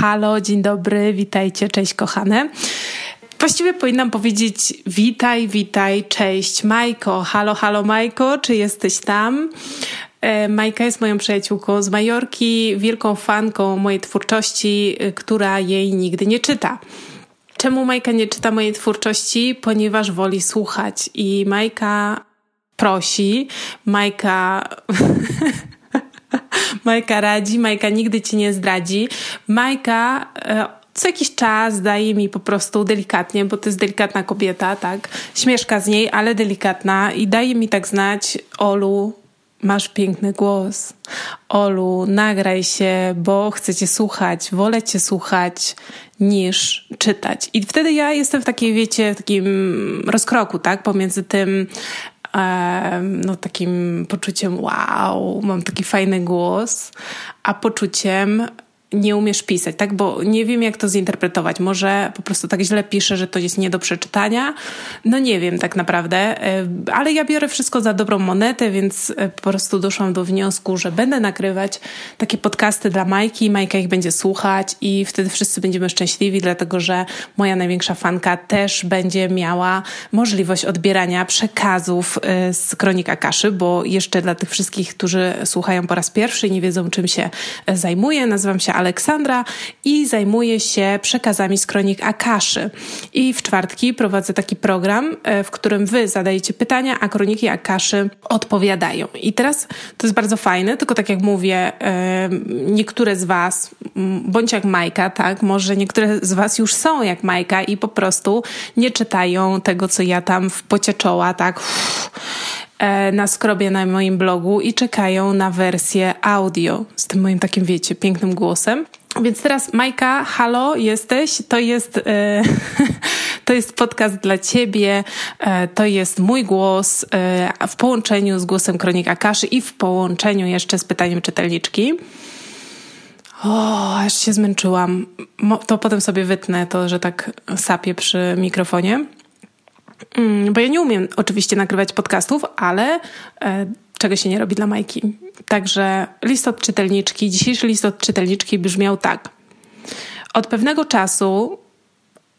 Halo, dzień dobry, witajcie, cześć kochane. Właściwie powinnam powiedzieć witaj, witaj, cześć Majko. Halo, halo Majko, czy jesteś tam? E, Majka jest moją przyjaciółką z Majorki, wielką fanką mojej twórczości, e, która jej nigdy nie czyta. Czemu Majka nie czyta mojej twórczości? Ponieważ woli słuchać i Majka prosi, Majka Majka radzi, Majka nigdy ci nie zdradzi. Majka e, co jakiś czas daje mi po prostu delikatnie, bo to jest delikatna kobieta, tak? Śmieszka z niej, ale delikatna i daje mi tak znać, Olu, masz piękny głos. Olu, nagraj się, bo chcę cię słuchać, wolę cię słuchać niż czytać. I wtedy ja jestem w takiej, wiecie, w takim rozkroku, tak? Pomiędzy tym, no, takim poczuciem wow, mam taki fajny głos, a poczuciem nie umiesz pisać, tak? Bo nie wiem, jak to zinterpretować. Może po prostu tak źle piszę, że to jest nie do przeczytania. No nie wiem tak naprawdę, e, ale ja biorę wszystko za dobrą monetę, więc e, po prostu doszłam do wniosku, że będę nagrywać takie podcasty dla Majki. Majka ich będzie słuchać i wtedy wszyscy będziemy szczęśliwi, dlatego że moja największa fanka też będzie miała możliwość odbierania przekazów e, z Kronika Kaszy, bo jeszcze dla tych wszystkich, którzy słuchają po raz pierwszy i nie wiedzą, czym się zajmuję, nazywam się Aleksandra i zajmuję się przekazami z kronik Akaszy. I w czwartki prowadzę taki program, e, w którym wy zadajecie pytania, a kroniki Akaszy odpowiadają. I teraz to jest bardzo fajne, tylko tak jak mówię, e, niektóre z was, bądź jak Majka, tak, może niektóre z was już są jak Majka i po prostu nie czytają tego, co ja tam w pocie czoła, tak, uff, na skrobie na moim blogu i czekają na wersję audio z tym moim takim, wiecie, pięknym głosem. Więc teraz Majka, halo, jesteś? To jest, e, to jest podcast dla ciebie, e, to jest mój głos e, w połączeniu z głosem Kronika Kaszy i w połączeniu jeszcze z pytaniem czytelniczki. O, aż się zmęczyłam. To potem sobie wytnę to, że tak sapię przy mikrofonie. Mm, bo ja nie umiem oczywiście nagrywać podcastów, ale e, czego się nie robi dla Majki. Także list od czytelniczki, dzisiejszy list od czytelniczki brzmiał tak. Od pewnego czasu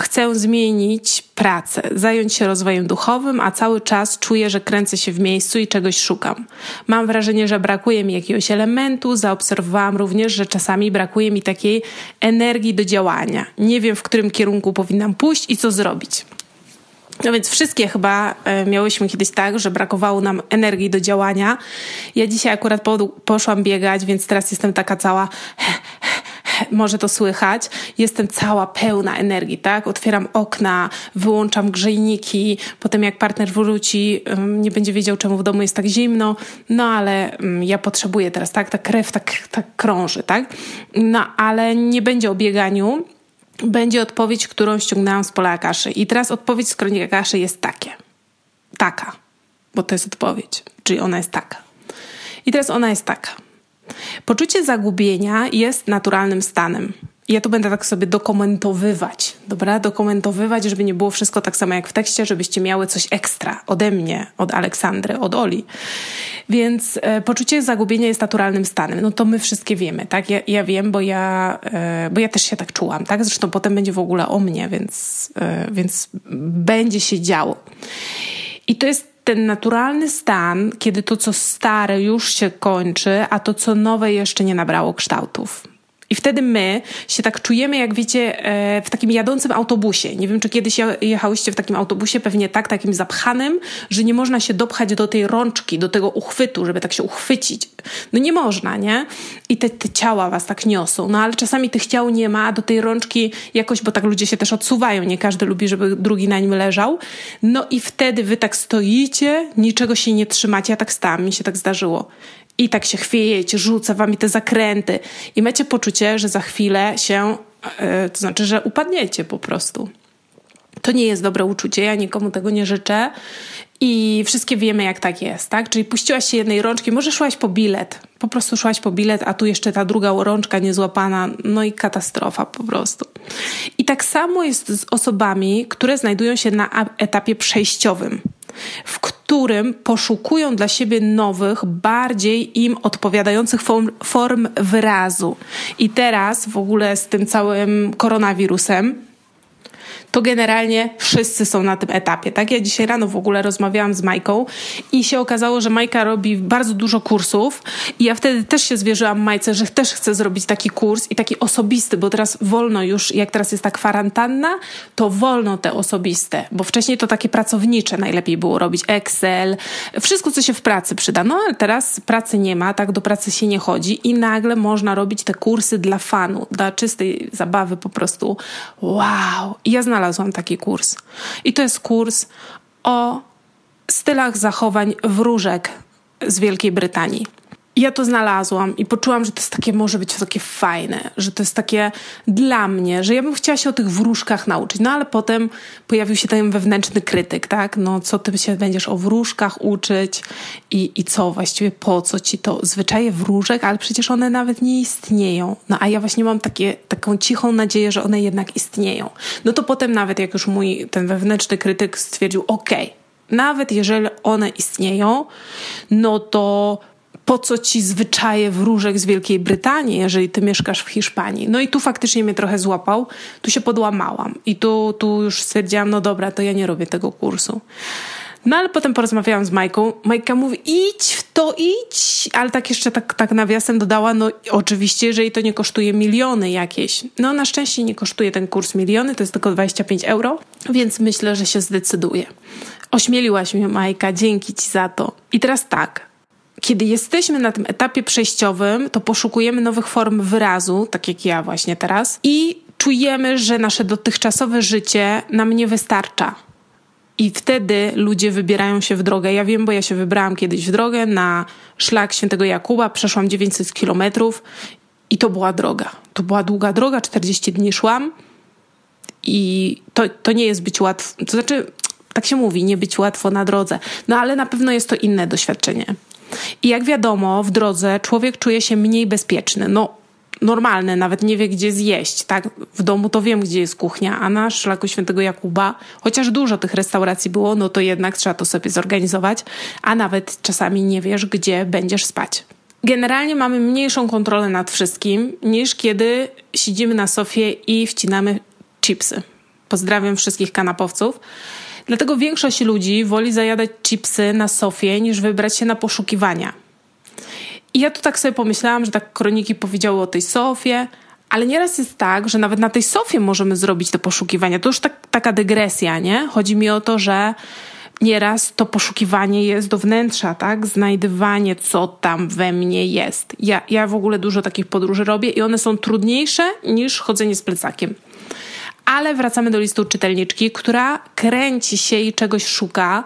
chcę zmienić pracę, zająć się rozwojem duchowym, a cały czas czuję, że kręcę się w miejscu i czegoś szukam. Mam wrażenie, że brakuje mi jakiegoś elementu, zaobserwowałam również, że czasami brakuje mi takiej energii do działania. Nie wiem, w którym kierunku powinnam pójść i co zrobić. No więc wszystkie chyba e, miałyśmy kiedyś tak, że brakowało nam energii do działania. Ja dzisiaj akurat poszłam biegać, więc teraz jestem taka cała może to słychać, jestem cała pełna energii, tak? Otwieram okna, wyłączam grzejniki, potem jak partner wróci, nie będzie wiedział, czemu w domu jest tak zimno, no ale ja potrzebuję teraz, tak? Ta krew tak, tak krąży, tak? No ale nie będzie o bieganiu, będzie odpowiedź, którą ściągnęłam z pola Akaszy. I teraz odpowiedź z kronik Akaszy jest takie. Taka. Bo to jest odpowiedź. Czyli ona jest taka. I teraz ona jest taka. Poczucie zagubienia jest naturalnym stanem. Ja tu będę tak sobie dokumentowywać, dobra? Dokumentowywać, żeby nie było wszystko tak samo jak w tekście, żebyście miały coś ekstra ode mnie, od Aleksandry, od Oli. Więc e, poczucie zagubienia jest naturalnym stanem. No to my wszystkie wiemy, tak? Ja, ja wiem, bo ja, e, bo ja też się tak czułam, tak? Zresztą potem będzie w ogóle o mnie, więc, e, więc będzie się działo. I to jest ten naturalny stan, kiedy to, co stare już się kończy, a to, co nowe jeszcze nie nabrało kształtów. I wtedy my się tak czujemy, jak wiecie, e, w takim jadącym autobusie. Nie wiem, czy kiedyś jechałyście w takim autobusie, pewnie tak, takim zapchanym, że nie można się dopchać do tej rączki, do tego uchwytu, żeby tak się uchwycić. No nie można, nie? I te, te ciała was tak niosą. No ale czasami tych ciał nie ma, a do tej rączki jakoś, bo tak ludzie się też odsuwają, nie każdy lubi, żeby drugi na nim leżał. No i wtedy wy tak stoicie, niczego się nie trzymacie. Ja tak stałam, mi się tak zdarzyło i tak się chwiejecie, rzuca wami te zakręty i macie poczucie, że za chwilę się, yy, to znaczy, że upadniecie po prostu. To nie jest dobre uczucie, ja nikomu tego nie życzę i wszystkie wiemy, jak tak jest, tak? Czyli puściłaś się jednej rączki, może szłaś po bilet, po prostu szłaś po bilet, a tu jeszcze ta druga rączka niezłapana, no i katastrofa po prostu. I tak samo jest z osobami, które znajdują się na etapie przejściowym. W którym poszukują dla siebie nowych, bardziej im odpowiadających form, form wyrazu. I teraz w ogóle z tym całym koronawirusem, to generalnie wszyscy są na tym etapie. Tak? Ja dzisiaj rano w ogóle rozmawiałam z Majką i się okazało, że Majka robi bardzo dużo kursów i ja wtedy też się zwierzyłam Majce, że też chcę zrobić taki kurs i taki osobisty, bo teraz wolno już, jak teraz jest ta kwarantanna, to wolno te osobiste, bo wcześniej to takie pracownicze najlepiej było robić, Excel, wszystko, co się w pracy przyda. No ale teraz pracy nie ma, tak do pracy się nie chodzi i nagle można robić te kursy dla fanu, dla czystej zabawy po prostu. Wow! I ja znalazłam znalazłam taki kurs. I to jest kurs o stylach zachowań wróżek z Wielkiej Brytanii. I ja to znalazłam i poczułam, że to jest takie, może być takie fajne, że to jest takie dla mnie, że ja bym chciała się o tych wróżkach nauczyć. No ale potem pojawił się ten wewnętrzny krytyk, tak? No co ty się będziesz o wróżkach uczyć i, i co właściwie, po co ci to? Zwyczaje wróżek, ale przecież one nawet nie istnieją. No a ja właśnie mam takie, taką cichą nadzieję, że one jednak istnieją. No to potem nawet jak już mój ten wewnętrzny krytyk stwierdził, okej, okay, nawet jeżeli one istnieją, no to po co ci zwyczaje wróżek z Wielkiej Brytanii, jeżeli ty mieszkasz w Hiszpanii. No i tu faktycznie mnie trochę złapał, tu się podłamałam i tu, tu już stwierdziłam, no dobra, to ja nie robię tego kursu. No ale potem porozmawiałam z Majką. Majka mówi, idź w to, idź. Ale tak jeszcze tak, tak nawiasem dodała, no oczywiście, jeżeli to nie kosztuje miliony jakieś. No na szczęście nie kosztuje ten kurs miliony, to jest tylko 25 euro, więc myślę, że się zdecyduje. Ośmieliłaś mnie Majka, dzięki ci za to. I teraz tak, kiedy jesteśmy na tym etapie przejściowym, to poszukujemy nowych form wyrazu, tak jak ja właśnie teraz, i czujemy, że nasze dotychczasowe życie nam nie wystarcza. I wtedy ludzie wybierają się w drogę. Ja wiem, bo ja się wybrałam kiedyś w drogę na szlak świętego Jakuba, przeszłam 900 kilometrów i to była droga. To była długa droga, 40 dni szłam i to, to nie jest być łatwo. To znaczy, tak się mówi, nie być łatwo na drodze. No ale na pewno jest to inne doświadczenie. I jak wiadomo, w drodze człowiek czuje się mniej bezpieczny. No, normalne, nawet nie wie, gdzie zjeść. Tak? W domu to wiem, gdzie jest kuchnia, a na szlaku świętego Jakuba, chociaż dużo tych restauracji było, no to jednak trzeba to sobie zorganizować, a nawet czasami nie wiesz, gdzie będziesz spać. Generalnie mamy mniejszą kontrolę nad wszystkim, niż kiedy siedzimy na sofie i wcinamy chipsy. Pozdrawiam wszystkich kanapowców. Dlatego większość ludzi woli zajadać chipsy na sofie niż wybrać się na poszukiwania. I ja tu tak sobie pomyślałam, że tak kroniki powiedziały o tej sofie, ale nieraz jest tak, że nawet na tej sofie możemy zrobić te poszukiwania. To już tak, taka dygresja, nie? Chodzi mi o to, że nieraz to poszukiwanie jest do wnętrza, tak? Znajdywanie, co tam we mnie jest. Ja, ja w ogóle dużo takich podróży robię i one są trudniejsze niż chodzenie z plecakiem. Ale wracamy do listu czytelniczki, która kręci się i czegoś szuka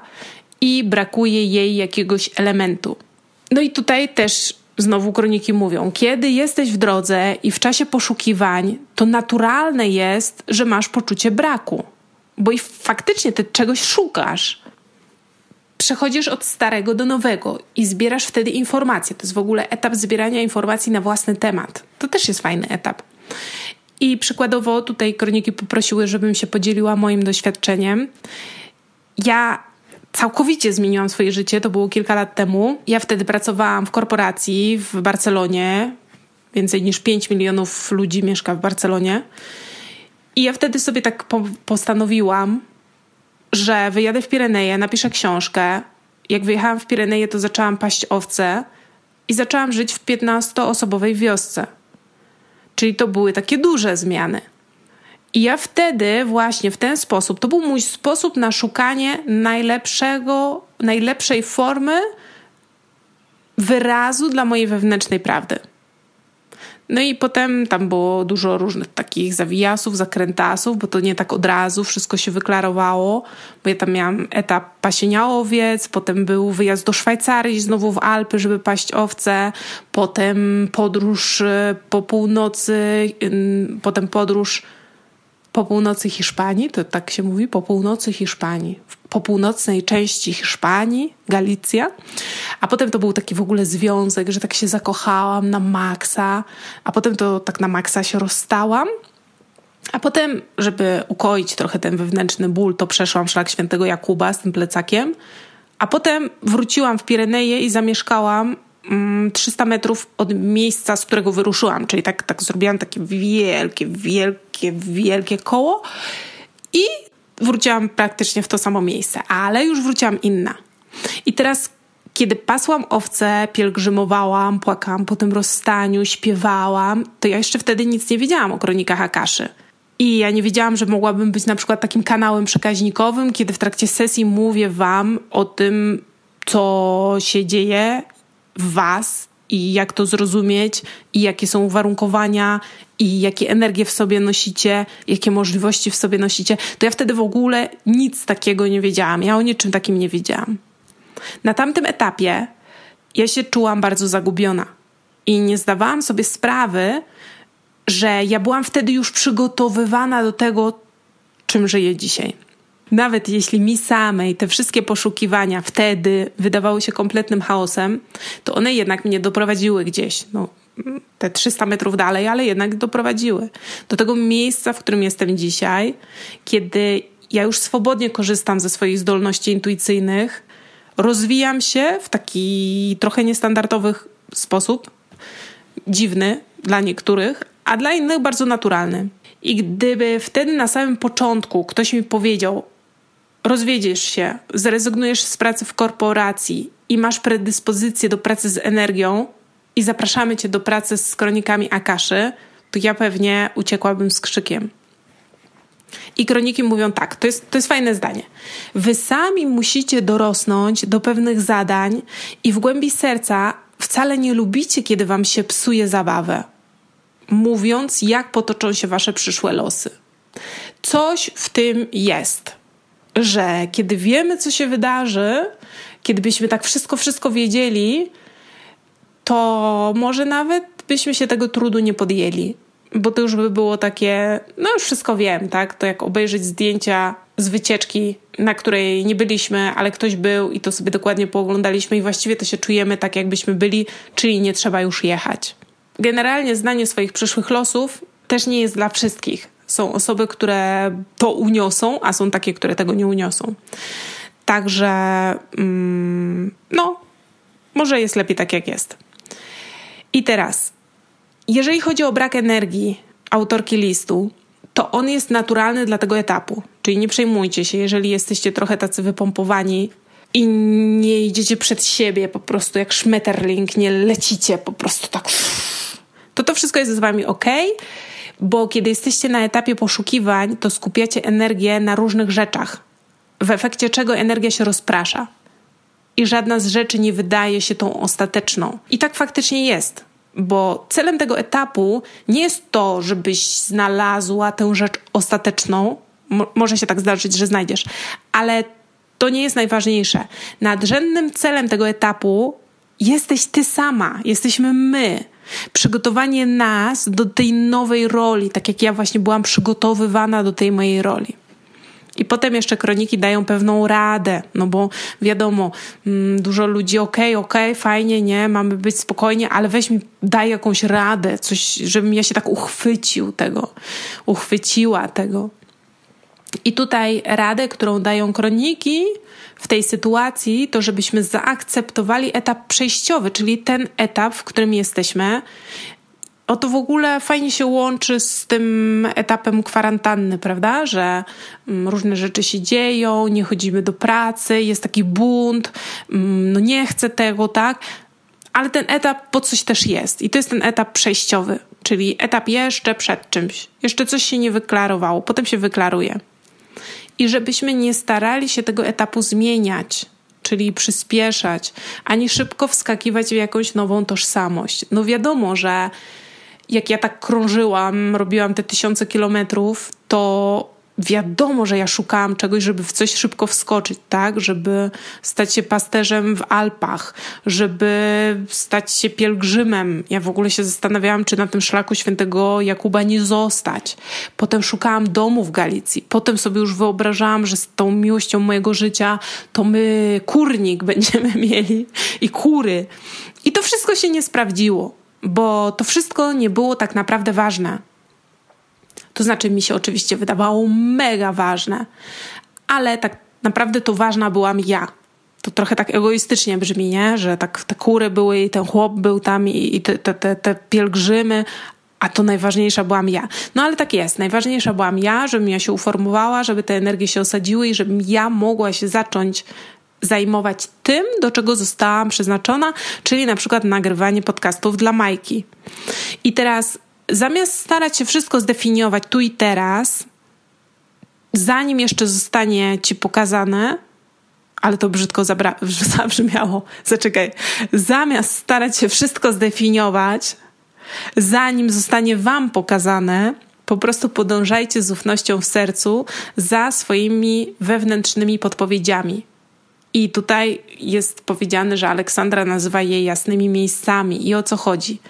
i brakuje jej jakiegoś elementu. No i tutaj też znowu kroniki mówią, kiedy jesteś w drodze i w czasie poszukiwań, to naturalne jest, że masz poczucie braku, bo i faktycznie ty czegoś szukasz. Przechodzisz od starego do nowego i zbierasz wtedy informacje. To jest w ogóle etap zbierania informacji na własny temat. To też jest fajny etap. I przykładowo tutaj kroniki poprosiły, żebym się podzieliła moim doświadczeniem. Ja całkowicie zmieniłam swoje życie, to było kilka lat temu. Ja wtedy pracowałam w korporacji w Barcelonie. Więcej niż 5 milionów ludzi mieszka w Barcelonie. I ja wtedy sobie tak po postanowiłam, że wyjadę w Pireneje, napiszę książkę. Jak wyjechałam w Pireneje, to zaczęłam paść owce i zaczęłam żyć w 15-osobowej wiosce. Czyli to były takie duże zmiany. I ja wtedy właśnie w ten sposób, to był mój sposób na szukanie najlepszego, najlepszej formy wyrazu dla mojej wewnętrznej prawdy. No i potem tam było dużo różnych takich zawijasów, zakrętasów, bo to nie tak od razu wszystko się wyklarowało, bo ja tam miałam etap pasienia owiec, potem był wyjazd do Szwajcarii, znowu w Alpy, żeby paść owce, potem podróż y, po północy, potem podróż po północy Hiszpanii, to tak się mówi, po północy Hiszpanii, po północnej części Hiszpanii, Galicja, a potem to był taki w ogóle związek, że tak się zakochałam na maksa, a potem to tak na maksa się rozstałam, a potem, żeby ukoić trochę ten wewnętrzny ból, to przeszłam szlak świętego Jakuba z tym plecakiem, a potem wróciłam w Pireneje i zamieszkałam 300 mm, metrów od miejsca, z którego wyruszyłam. Czyli tak, tak zrobiłam takie wielkie, wielkie, wielkie koło. I wróciłam praktycznie w to samo miejsce, ale już wróciłam inna. I teraz, kiedy pasłam owce, pielgrzymowałam, płakałam po tym rozstaniu, śpiewałam, to ja jeszcze wtedy nic nie wiedziałam o kronikach Akaszy. I ja nie wiedziałam, że mogłabym być na przykład takim kanałem przekaźnikowym, kiedy w trakcie sesji mówię Wam o tym, co się dzieje w Was i jak to zrozumieć, i jakie są uwarunkowania, i jakie energie w sobie nosicie, jakie możliwości w sobie nosicie, to ja wtedy w ogóle nic takiego nie wiedziałam. Ja o niczym takim nie wiedziałam. Na tamtym etapie ja się czułam bardzo zagubiona i nie zdawałam sobie sprawy, że ja byłam wtedy już przygotowywana do tego, czym żyję dzisiaj. Nawet jeśli mi samej te wszystkie poszukiwania wtedy wydawały się kompletnym chaosem, to one jednak mnie doprowadziły gdzieś. No, te 300 metrów dalej, ale jednak doprowadziły do tego miejsca, w którym jestem dzisiaj, kiedy ja już swobodnie korzystam ze swoich zdolności intuicyjnych, rozwijam się w taki trochę niestandardowy sposób, dziwny dla niektórych, a dla innych bardzo naturalny. I gdyby wtedy na samym początku ktoś mi powiedział, rozwiedziesz się, zrezygnujesz z pracy w korporacji i masz predyspozycję do pracy z energią i zapraszamy cię do pracy z kronikami Akaszy, to ja pewnie uciekłabym z krzykiem. I kroniki mówią tak, to jest, to jest fajne zdanie. Wy sami musicie dorosnąć do pewnych zadań i w głębi serca wcale nie lubicie, kiedy wam się psuje zabawę, mówiąc, jak potoczą się wasze przyszłe losy. Coś w tym jest że kiedy wiemy, co się wydarzy, kiedy byśmy tak wszystko, wszystko wiedzieli, to może nawet byśmy się tego trudu nie podjęli. Bo to już by było takie, no już wszystko wiem, tak? To jak obejrzeć zdjęcia z wycieczki, na której nie byliśmy, ale ktoś był i to sobie dokładnie pooglądaliśmy i właściwie to się czujemy tak, jakbyśmy byli, czyli nie trzeba już jechać. Generalnie znanie swoich przyszłych losów też nie jest dla wszystkich. Są osoby, które to uniosą, a są takie, które tego nie uniosą. Także, mm, no, może jest lepiej tak, jak jest. I teraz, jeżeli chodzi o brak energii autorki listu, to on jest naturalny dla tego etapu. Czyli nie przejmujcie się, jeżeli jesteście trochę tacy wypompowani i nie idziecie przed siebie po prostu jak szmeterling, nie lecicie po prostu tak. To to wszystko jest z wami ok bo kiedy jesteście na etapie poszukiwań, to skupiacie energię na różnych rzeczach, w efekcie czego energia się rozprasza. I żadna z rzeczy nie wydaje się tą ostateczną. I tak faktycznie jest, bo celem tego etapu nie jest to, żebyś znalazła tę rzecz ostateczną. może się tak zdarzyć, że znajdziesz, ale to nie jest najważniejsze. Nadrzędnym celem tego etapu jesteś ty sama, jesteśmy my Przygotowanie nas do tej nowej roli, tak jak ja właśnie byłam przygotowywana do tej mojej roli. I potem jeszcze kroniki dają pewną radę, no bo wiadomo, mm, dużo ludzi, okej, okay, okej, okay, fajnie, nie, mamy być spokojnie, ale weź mi, daj jakąś radę, coś, żebym ja się tak uchwycił tego, uchwyciła tego. I tutaj radę, którą dają kroniki, w tej sytuacji, to żebyśmy zaakceptowali etap przejściowy, czyli ten etap, w którym jesteśmy. O to w ogóle fajnie się łączy z tym etapem kwarantanny, prawda? Że mm, różne rzeczy się dzieją, nie chodzimy do pracy, jest taki bunt, mm, no nie chcę tego, tak? Ale ten etap po coś też jest i to jest ten etap przejściowy, czyli etap jeszcze przed czymś. Jeszcze coś się nie wyklarowało, potem się wyklaruje i żebyśmy nie starali się tego etapu zmieniać, czyli przyspieszać, ani szybko wskakiwać w jakąś nową tożsamość. No wiadomo, że jak ja tak krążyłam, robiłam te tysiące kilometrów, to wiadomo, że ja szukałam czegoś, żeby w coś szybko wskoczyć, tak? Żeby stać się pasterzem w Alpach, żeby stać się pielgrzymem. Ja w ogóle się zastanawiałam, czy na tym szlaku świętego Jakuba nie zostać. Potem szukałam domu w Galicji. Potem sobie już wyobrażałam, że z tą miłością mojego życia to my kurnik będziemy mieli i kury. I to wszystko się nie sprawdziło, bo to wszystko nie było tak naprawdę ważne To znaczy, mi się oczywiście wydawało mega ważne, ale tak naprawdę to ważna byłam ja. To trochę tak egoistycznie brzmi, nie? Że tak te kury były i ten chłop był tam i, i te, te, te pielgrzymy, a to najważniejsza byłam ja. No ale tak jest, najważniejsza byłam ja, żebym ja się uformowała, żeby te energie się osadziły i żebym ja mogła się zacząć zajmować tym, do czego zostałam przeznaczona, czyli na przykład nagrywanie podcastów dla Majki. I teraz zamiast starać się wszystko zdefiniować tu i teraz, zanim jeszcze zostanie ci pokazane, ale to brzydko zabra- zabrzmiało, zaczekaj, zamiast starać się wszystko zdefiniować, zanim zostanie Wam pokazane, po prostu podążajcie z ufnością w sercu za swoimi wewnętrznymi podpowiedziami. I tutaj jest powiedziane, że Aleksandra nazywa je jasnymi miejscami. I o co chodzi?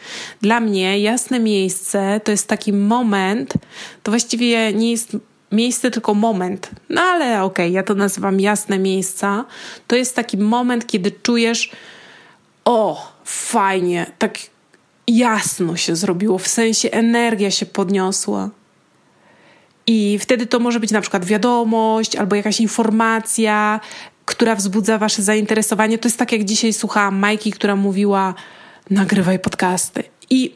Dla mnie jasne miejsce to jest taki moment, to właściwie nie jest miejsce, tylko moment. No ale okej, okay, ja to nazywam jasne miejsca. To jest taki moment, kiedy czujesz, o, fajnie, tak jasno się zrobiło, w sensie energia się podniosła. I wtedy to może być na przykład wiadomość albo jakaś informacja, która wzbudza wasze zainteresowanie. To jest tak, jak dzisiaj słuchałam Majki, która mówiła: nagrywaj podcasty. I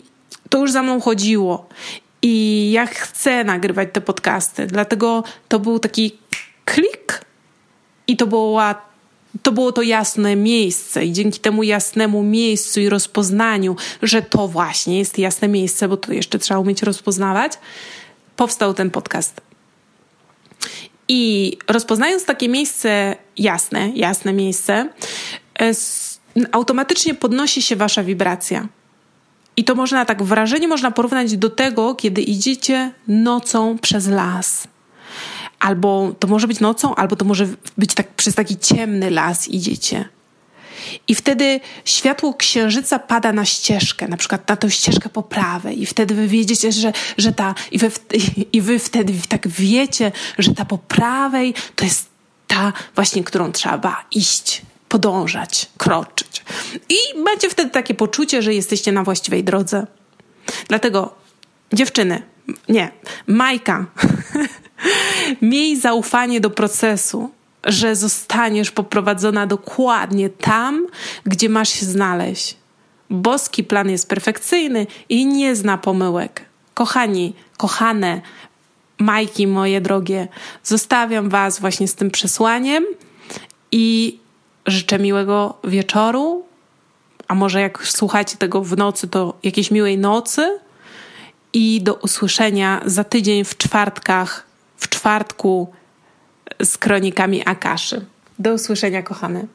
to już za mną chodziło. I ja chcę nagrywać te podcasty, dlatego to był taki klik i to była to było to jasne miejsce i dzięki temu jasnemu miejscu i rozpoznaniu, że to właśnie jest jasne miejsce, bo to jeszcze trzeba umieć rozpoznawać, powstał ten podcast. I rozpoznając takie miejsce jasne, jasne miejsce, e, automatycznie podnosi się wasza wibracja. I to można tak, wrażenie można porównać do tego, kiedy idziecie nocą przez las. Albo to może być nocą, albo to może być tak przez taki ciemny las idziecie. I wtedy światło księżyca pada na ścieżkę, na przykład na tę ścieżkę po prawej, i wtedy wy wiedziecie, że, że ta, i wy, i wy wtedy tak wiecie, że ta po prawej to jest ta właśnie, którą trzeba iść, podążać, kroczyć. I macie wtedy takie poczucie, że jesteście na właściwej drodze. Dlatego, dziewczyny, nie, Majka, miej zaufanie do procesu że zostaniesz poprowadzona dokładnie tam, gdzie masz się znaleźć. Boski plan jest perfekcyjny i nie zna pomyłek. Kochani, kochane, Majki moje drogie, zostawiam Was właśnie z tym przesłaniem i życzę miłego wieczoru. A może jak słuchacie tego w nocy, to jakiejś miłej nocy. I do usłyszenia za tydzień w czwartkach, w czwartku z kronikami Akaszy. Do usłyszenia, kochane.